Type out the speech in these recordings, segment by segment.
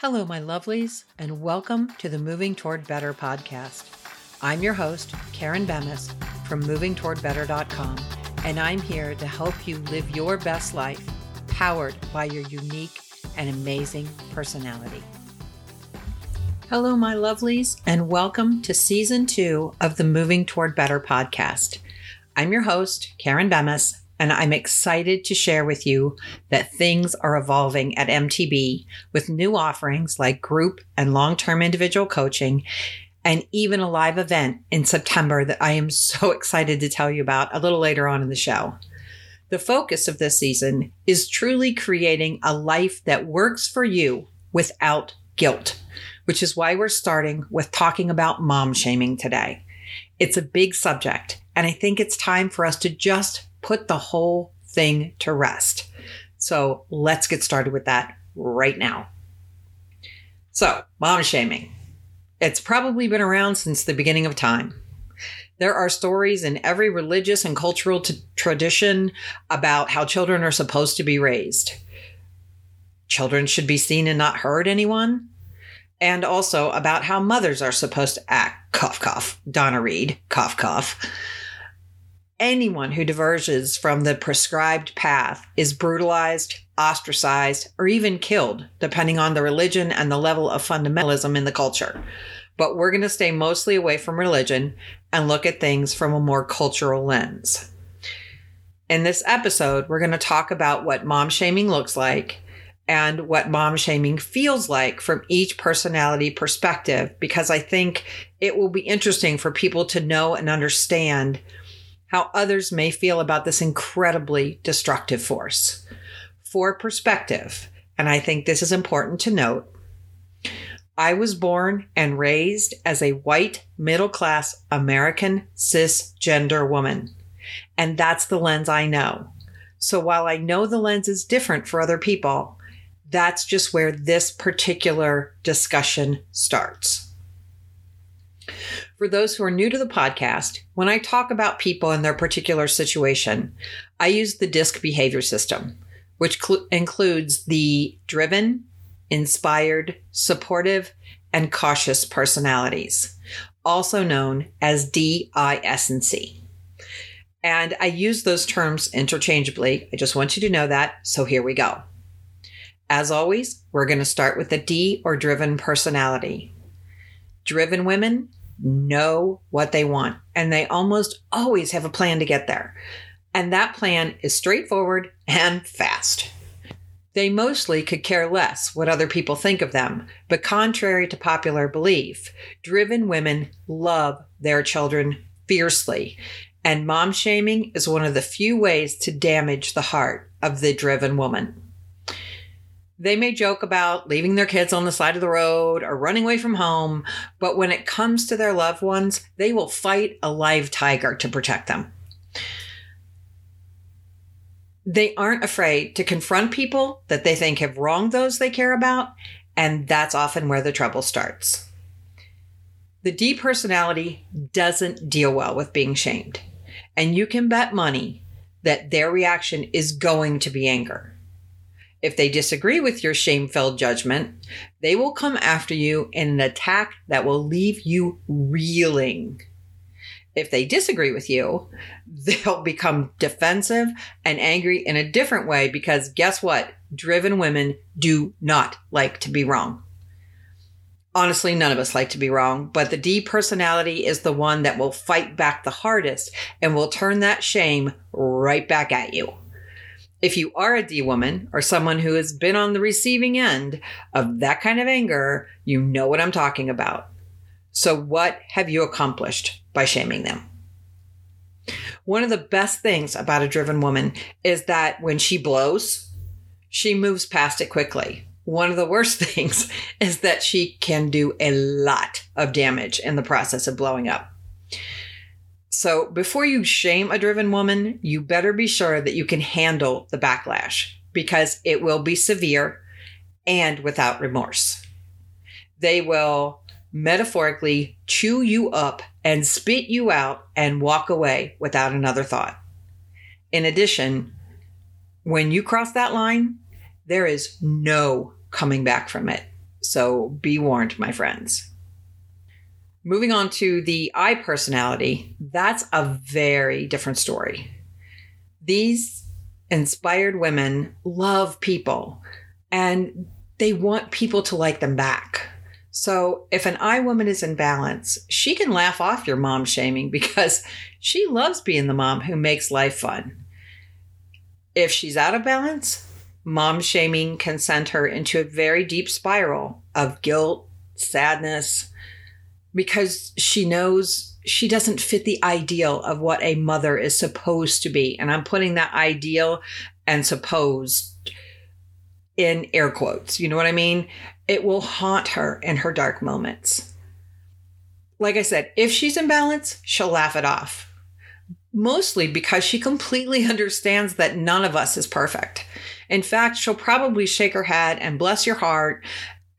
Hello, my lovelies, and welcome to the Moving Toward Better podcast. I'm your host, Karen Bemis from movingtowardbetter.com, and I'm here to help you live your best life powered by your unique and amazing personality. Hello, my lovelies, and welcome to season two of the Moving Toward Better podcast. I'm your host, Karen Bemis, and I'm excited to share with you that things are evolving at MTB with new offerings like group and long term individual coaching, and even a live event in September that I am so excited to tell you about a little later on in the show. The focus of this season is truly creating a life that works for you without guilt, which is why we're starting with talking about mom shaming today. It's a big subject, and I think it's time for us to just put the whole thing to rest. So let's get started with that right now. So, mom shaming. It's probably been around since the beginning of time. There are stories in every religious and cultural t- tradition about how children are supposed to be raised. Children should be seen and not heard anyone. And also about how mothers are supposed to act. Cough, cough. Donna Reed. Cough, cough anyone who diverges from the prescribed path is brutalized, ostracized, or even killed, depending on the religion and the level of fundamentalism in the culture. But we're going to stay mostly away from religion and look at things from a more cultural lens. In this episode, we're going to talk about what mom shaming looks like and what mom shaming feels like from each personality perspective, because I think it will be interesting for people to know and understand how others may feel about this incredibly destructive force. For perspective, and I think this is important to note, I was born and raised as a white, middle class American cisgender woman. And that's the lens I know. So while I know the lens is different for other people, that's just where this particular discussion starts. For those who are new to the podcast, when I talk about people in their particular situation, I use the DISC behavior system, which cl- includes the driven, inspired, supportive, and cautious personalities, also known as D-I-S-C. And I use those terms interchangeably. I just want you to know that. So here we go. As always, we're going to start with the D or driven personality. Driven women know what they want and they almost always have a plan to get there. And that plan is straightforward and fast. They mostly could care less what other people think of them, but contrary to popular belief, driven women love their children fiercely. And mom shaming is one of the few ways to damage the heart of the driven woman. They may joke about leaving their kids on the side of the road or running away from home, but when it comes to their loved ones, they will fight a live tiger to protect them. They aren't afraid to confront people that they think have wronged those they care about, and that's often where the trouble starts. The D personality doesn't deal well with being shamed, and you can bet money that their reaction is going to be anger. If they disagree with your shame filled judgment, they will come after you in an attack that will leave you reeling. If they disagree with you, they'll become defensive and angry in a different way because guess what? Driven women do not like to be wrong. Honestly, none of us like to be wrong, but the D personality is the one that will fight back the hardest and will turn that shame right back at you. If you are a D woman or someone who has been on the receiving end of that kind of anger, you know what I'm talking about. So, what have you accomplished by shaming them? One of the best things about a driven woman is that when she blows, she moves past it quickly. One of the worst things is that she can do a lot of damage in the process of blowing up. So before you shame a driven woman, you better be sure that you can handle the backlash because it will be severe and without remorse. They will metaphorically chew you up and spit you out and walk away without another thought. In addition, when you cross that line, there is no coming back from it. So be warned, my friends. Moving on to the I personality, that's a very different story. These inspired women love people and they want people to like them back. So if an I woman is in balance, she can laugh off your mom shaming because she loves being the mom who makes life fun. If she's out of balance, mom shaming can send her into a very deep spiral of guilt, sadness, because she knows she doesn't fit the ideal of what a mother is supposed to be. And I'm putting that ideal and supposed in air quotes. You know what I mean? It will haunt her in her dark moments. Like I said, if she's in balance, she'll laugh it off mostly because she completely understands that none of us is perfect. In fact, she'll probably shake her head and bless your heart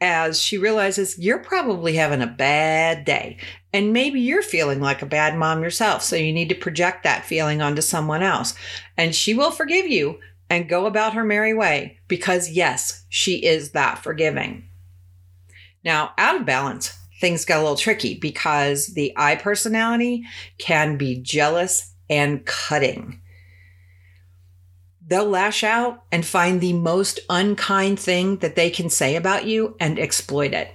as she realizes you're probably having a bad day. And maybe you're feeling like a bad mom yourself. So you need to project that feeling onto someone else. And she will forgive you and go about her merry way because, yes, she is that forgiving. Now, out of balance, things get a little tricky because the I personality can be jealous and cutting. They'll lash out and find the most unkind thing that they can say about you and exploit it.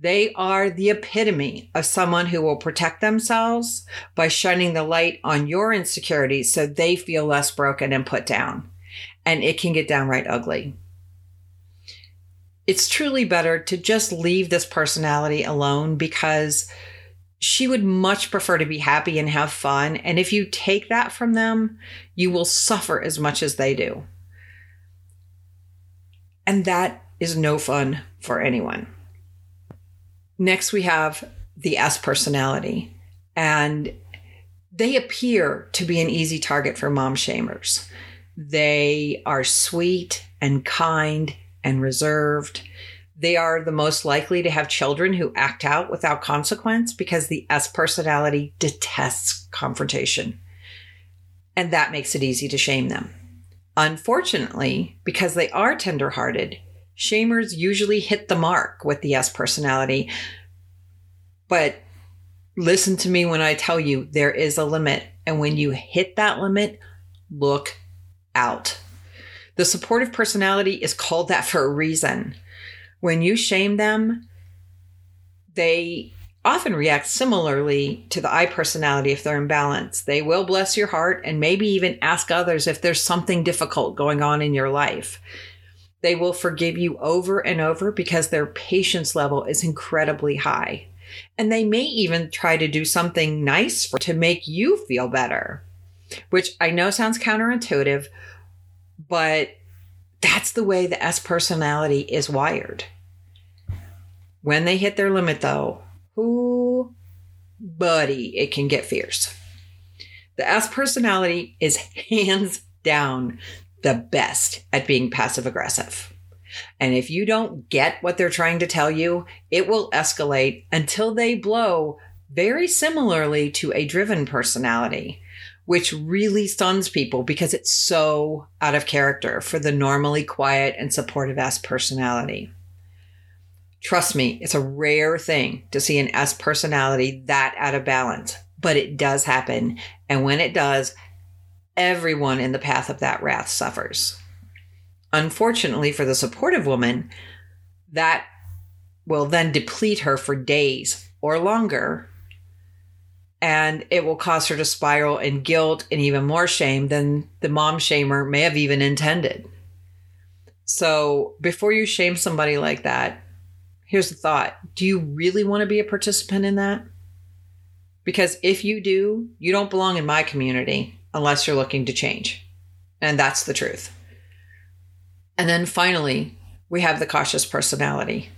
They are the epitome of someone who will protect themselves by shining the light on your insecurities so they feel less broken and put down. And it can get downright ugly. It's truly better to just leave this personality alone because she would much prefer to be happy and have fun. And if you take that from them, you will suffer as much as they do. And that is no fun for anyone. Next, we have the S personality. And they appear to be an easy target for mom shamers. They are sweet and kind and reserved. They are the most likely to have children who act out without consequence because the S personality detests confrontation. And that makes it easy to shame them. Unfortunately, because they are tenderhearted, shamers usually hit the mark with the S personality. But listen to me when I tell you there is a limit. And when you hit that limit, look out. The supportive personality is called that for a reason. When you shame them, they often react similarly to the I personality if they're in balance. They will bless your heart and maybe even ask others if there's something difficult going on in your life. They will forgive you over and over because their patience level is incredibly high. And they may even try to do something nice for, to make you feel better, which I know sounds counterintuitive, but that's the way the S personality is wired. When they hit their limit, though, who, buddy, it can get fierce. The S personality is hands down the best at being passive aggressive. And if you don't get what they're trying to tell you, it will escalate until they blow very similarly to a driven personality which really stuns people because it's so out of character for the normally quiet and supportive S personality. Trust me, it's a rare thing to see an S personality that out of balance, but it does happen. And when it does, everyone in the path of that wrath suffers. Unfortunately for the supportive woman, that will then deplete her for days or longer and it will cause her to spiral in guilt and even more shame than the mom shamer may have even intended. So, before you shame somebody like that, here's the thought Do you really want to be a participant in that? Because if you do, you don't belong in my community unless you're looking to change. And that's the truth. And then finally, we have the cautious personality.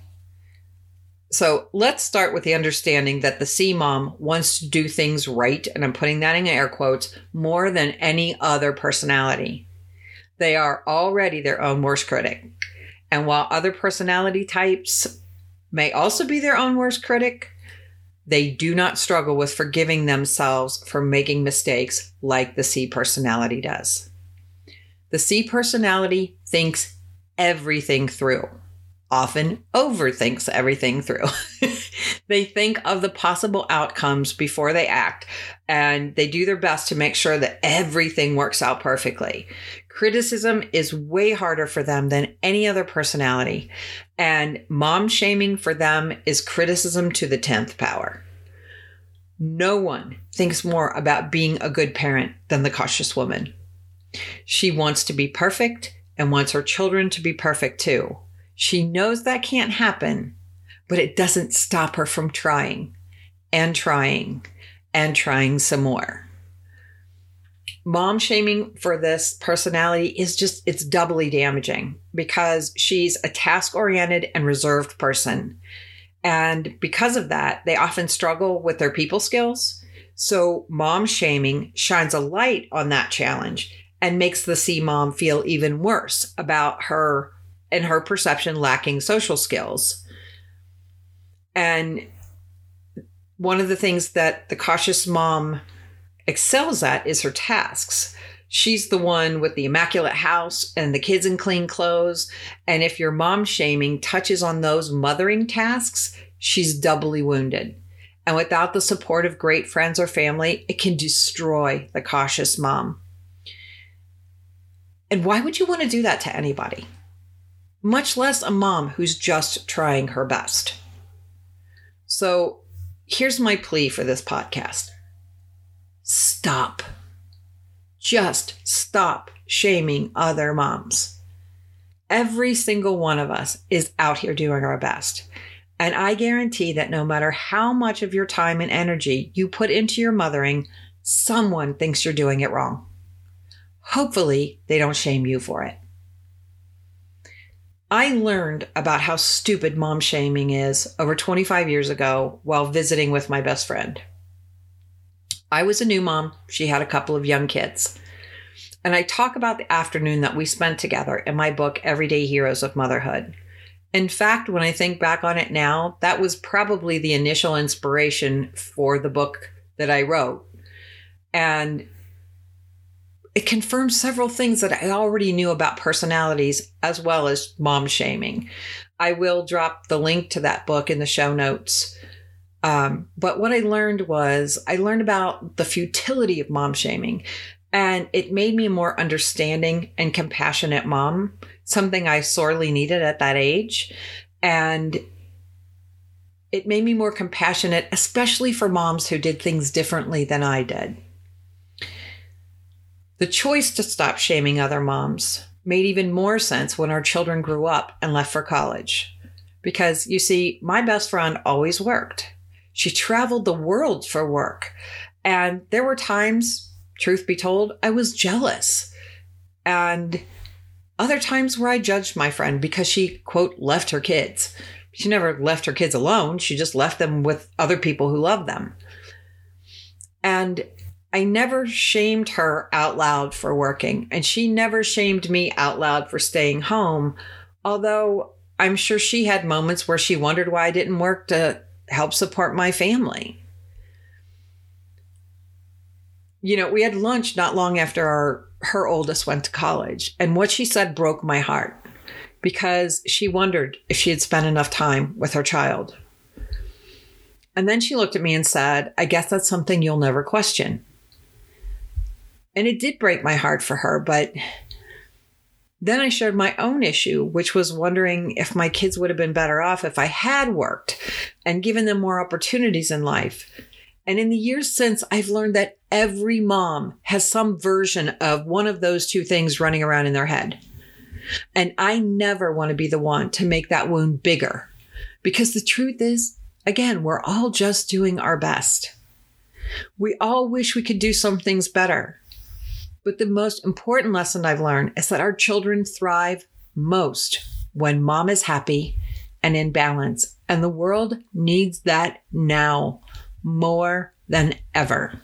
So let's start with the understanding that the C mom wants to do things right, and I'm putting that in air quotes, more than any other personality. They are already their own worst critic. And while other personality types may also be their own worst critic, they do not struggle with forgiving themselves for making mistakes like the C personality does. The C personality thinks everything through often overthinks everything through. they think of the possible outcomes before they act and they do their best to make sure that everything works out perfectly. Criticism is way harder for them than any other personality, and mom shaming for them is criticism to the 10th power. No one thinks more about being a good parent than the cautious woman. She wants to be perfect and wants her children to be perfect too. She knows that can't happen, but it doesn't stop her from trying and trying and trying some more. Mom shaming for this personality is just, it's doubly damaging because she's a task oriented and reserved person. And because of that, they often struggle with their people skills. So, mom shaming shines a light on that challenge and makes the C mom feel even worse about her in her perception, lacking social skills. And one of the things that the cautious mom excels at is her tasks. She's the one with the immaculate house and the kids in clean clothes. And if your mom shaming touches on those mothering tasks, she's doubly wounded. And without the support of great friends or family, it can destroy the cautious mom. And why would you want to do that to anybody? Much less a mom who's just trying her best. So here's my plea for this podcast stop. Just stop shaming other moms. Every single one of us is out here doing our best. And I guarantee that no matter how much of your time and energy you put into your mothering, someone thinks you're doing it wrong. Hopefully, they don't shame you for it. I learned about how stupid mom shaming is over 25 years ago while visiting with my best friend. I was a new mom. She had a couple of young kids. And I talk about the afternoon that we spent together in my book, Everyday Heroes of Motherhood. In fact, when I think back on it now, that was probably the initial inspiration for the book that I wrote. And it confirms several things that I already knew about personalities as well as mom shaming. I will drop the link to that book in the show notes. Um, but what I learned was I learned about the futility of mom shaming, and it made me a more understanding and compassionate mom, something I sorely needed at that age. And it made me more compassionate, especially for moms who did things differently than I did. The choice to stop shaming other moms made even more sense when our children grew up and left for college. Because you see, my best friend always worked. She traveled the world for work. And there were times, truth be told, I was jealous. And other times where I judged my friend because she, quote, left her kids. She never left her kids alone. She just left them with other people who loved them. And I never shamed her out loud for working, and she never shamed me out loud for staying home. Although I'm sure she had moments where she wondered why I didn't work to help support my family. You know, we had lunch not long after our her oldest went to college, and what she said broke my heart because she wondered if she had spent enough time with her child. And then she looked at me and said, I guess that's something you'll never question. And it did break my heart for her, but then I shared my own issue, which was wondering if my kids would have been better off if I had worked and given them more opportunities in life. And in the years since, I've learned that every mom has some version of one of those two things running around in their head. And I never want to be the one to make that wound bigger because the truth is, again, we're all just doing our best. We all wish we could do some things better. But the most important lesson I've learned is that our children thrive most when mom is happy and in balance. And the world needs that now more than ever.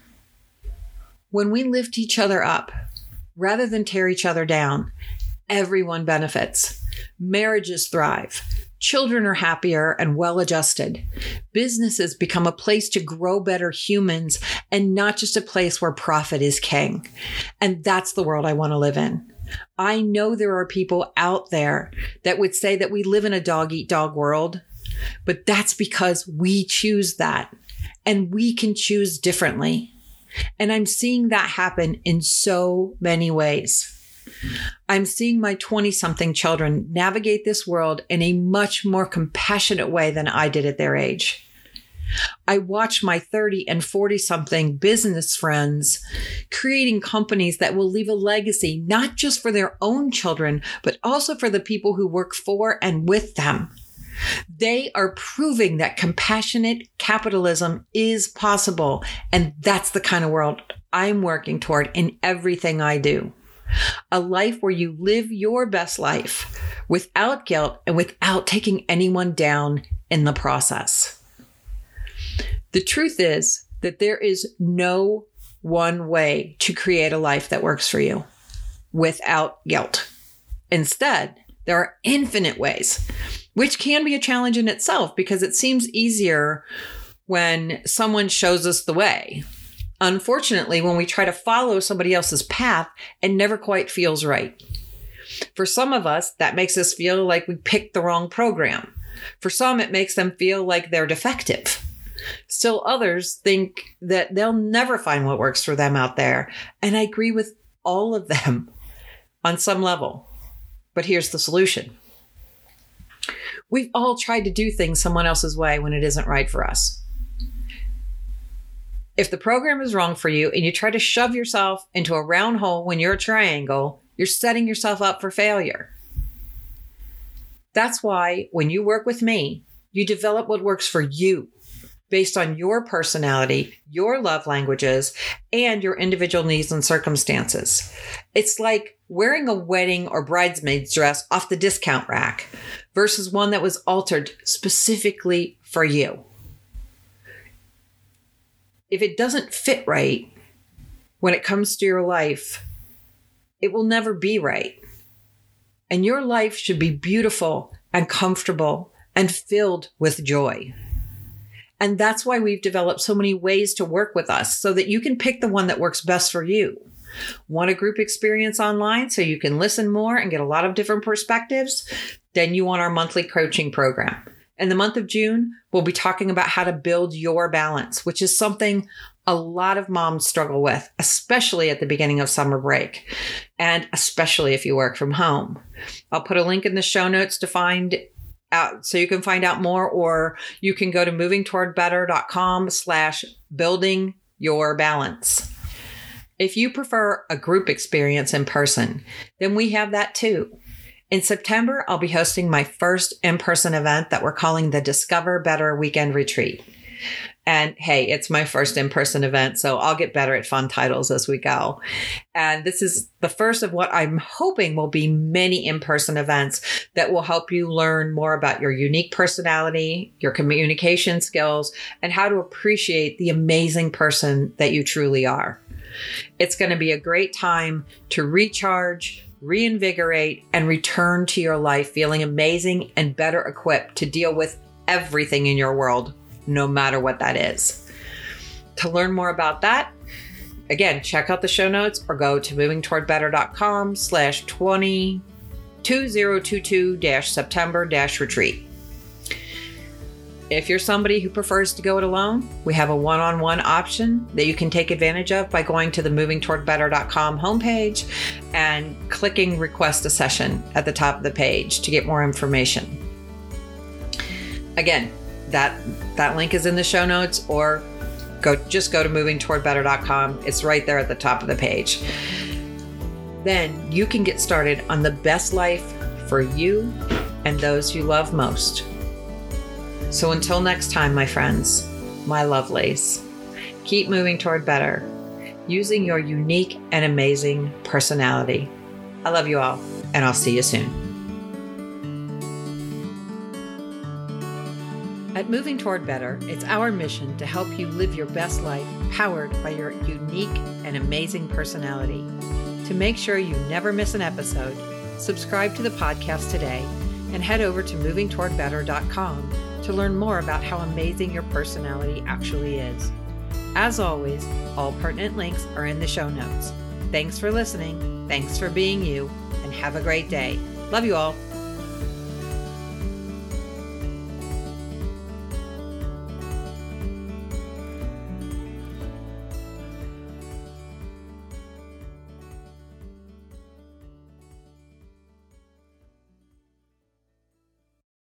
When we lift each other up rather than tear each other down, everyone benefits. Marriages thrive. Children are happier and well adjusted. Businesses become a place to grow better humans and not just a place where profit is king. And that's the world I want to live in. I know there are people out there that would say that we live in a dog eat dog world, but that's because we choose that and we can choose differently. And I'm seeing that happen in so many ways. I'm seeing my 20 something children navigate this world in a much more compassionate way than I did at their age. I watch my 30 and 40 something business friends creating companies that will leave a legacy, not just for their own children, but also for the people who work for and with them. They are proving that compassionate capitalism is possible. And that's the kind of world I'm working toward in everything I do. A life where you live your best life without guilt and without taking anyone down in the process. The truth is that there is no one way to create a life that works for you without guilt. Instead, there are infinite ways, which can be a challenge in itself because it seems easier when someone shows us the way. Unfortunately, when we try to follow somebody else's path, it never quite feels right. For some of us, that makes us feel like we picked the wrong program. For some, it makes them feel like they're defective. Still others think that they'll never find what works for them out there. And I agree with all of them on some level. But here's the solution. We've all tried to do things someone else's way when it isn't right for us. If the program is wrong for you and you try to shove yourself into a round hole when you're a triangle, you're setting yourself up for failure. That's why when you work with me, you develop what works for you based on your personality, your love languages, and your individual needs and circumstances. It's like wearing a wedding or bridesmaid's dress off the discount rack versus one that was altered specifically for you. If it doesn't fit right when it comes to your life, it will never be right. And your life should be beautiful and comfortable and filled with joy. And that's why we've developed so many ways to work with us so that you can pick the one that works best for you. Want a group experience online so you can listen more and get a lot of different perspectives? Then you want our monthly coaching program. In the month of June, we'll be talking about how to build your balance, which is something a lot of moms struggle with, especially at the beginning of summer break, and especially if you work from home. I'll put a link in the show notes to find out so you can find out more or you can go to movingtowardbetter.com slash building your balance if you prefer a group experience in person then we have that too in september i'll be hosting my first in-person event that we're calling the discover better weekend retreat and hey, it's my first in person event, so I'll get better at fun titles as we go. And this is the first of what I'm hoping will be many in person events that will help you learn more about your unique personality, your communication skills, and how to appreciate the amazing person that you truly are. It's going to be a great time to recharge, reinvigorate, and return to your life feeling amazing and better equipped to deal with everything in your world no matter what that is. To learn more about that, again, check out the show notes or go to movingtowardbetter.com slash 2022 September retreat. If you're somebody who prefers to go it alone, we have a one on one option that you can take advantage of by going to the movingtowardbetter.com homepage and clicking request a session at the top of the page to get more information. Again, that that link is in the show notes or go just go to movingtowardbetter.com. It's right there at the top of the page. Then you can get started on the best life for you and those you love most. So until next time, my friends, my lovelies, keep moving toward better using your unique and amazing personality. I love you all, and I'll see you soon. At Moving Toward Better, it's our mission to help you live your best life powered by your unique and amazing personality. To make sure you never miss an episode, subscribe to the podcast today and head over to movingtowardbetter.com to learn more about how amazing your personality actually is. As always, all pertinent links are in the show notes. Thanks for listening. Thanks for being you. And have a great day. Love you all.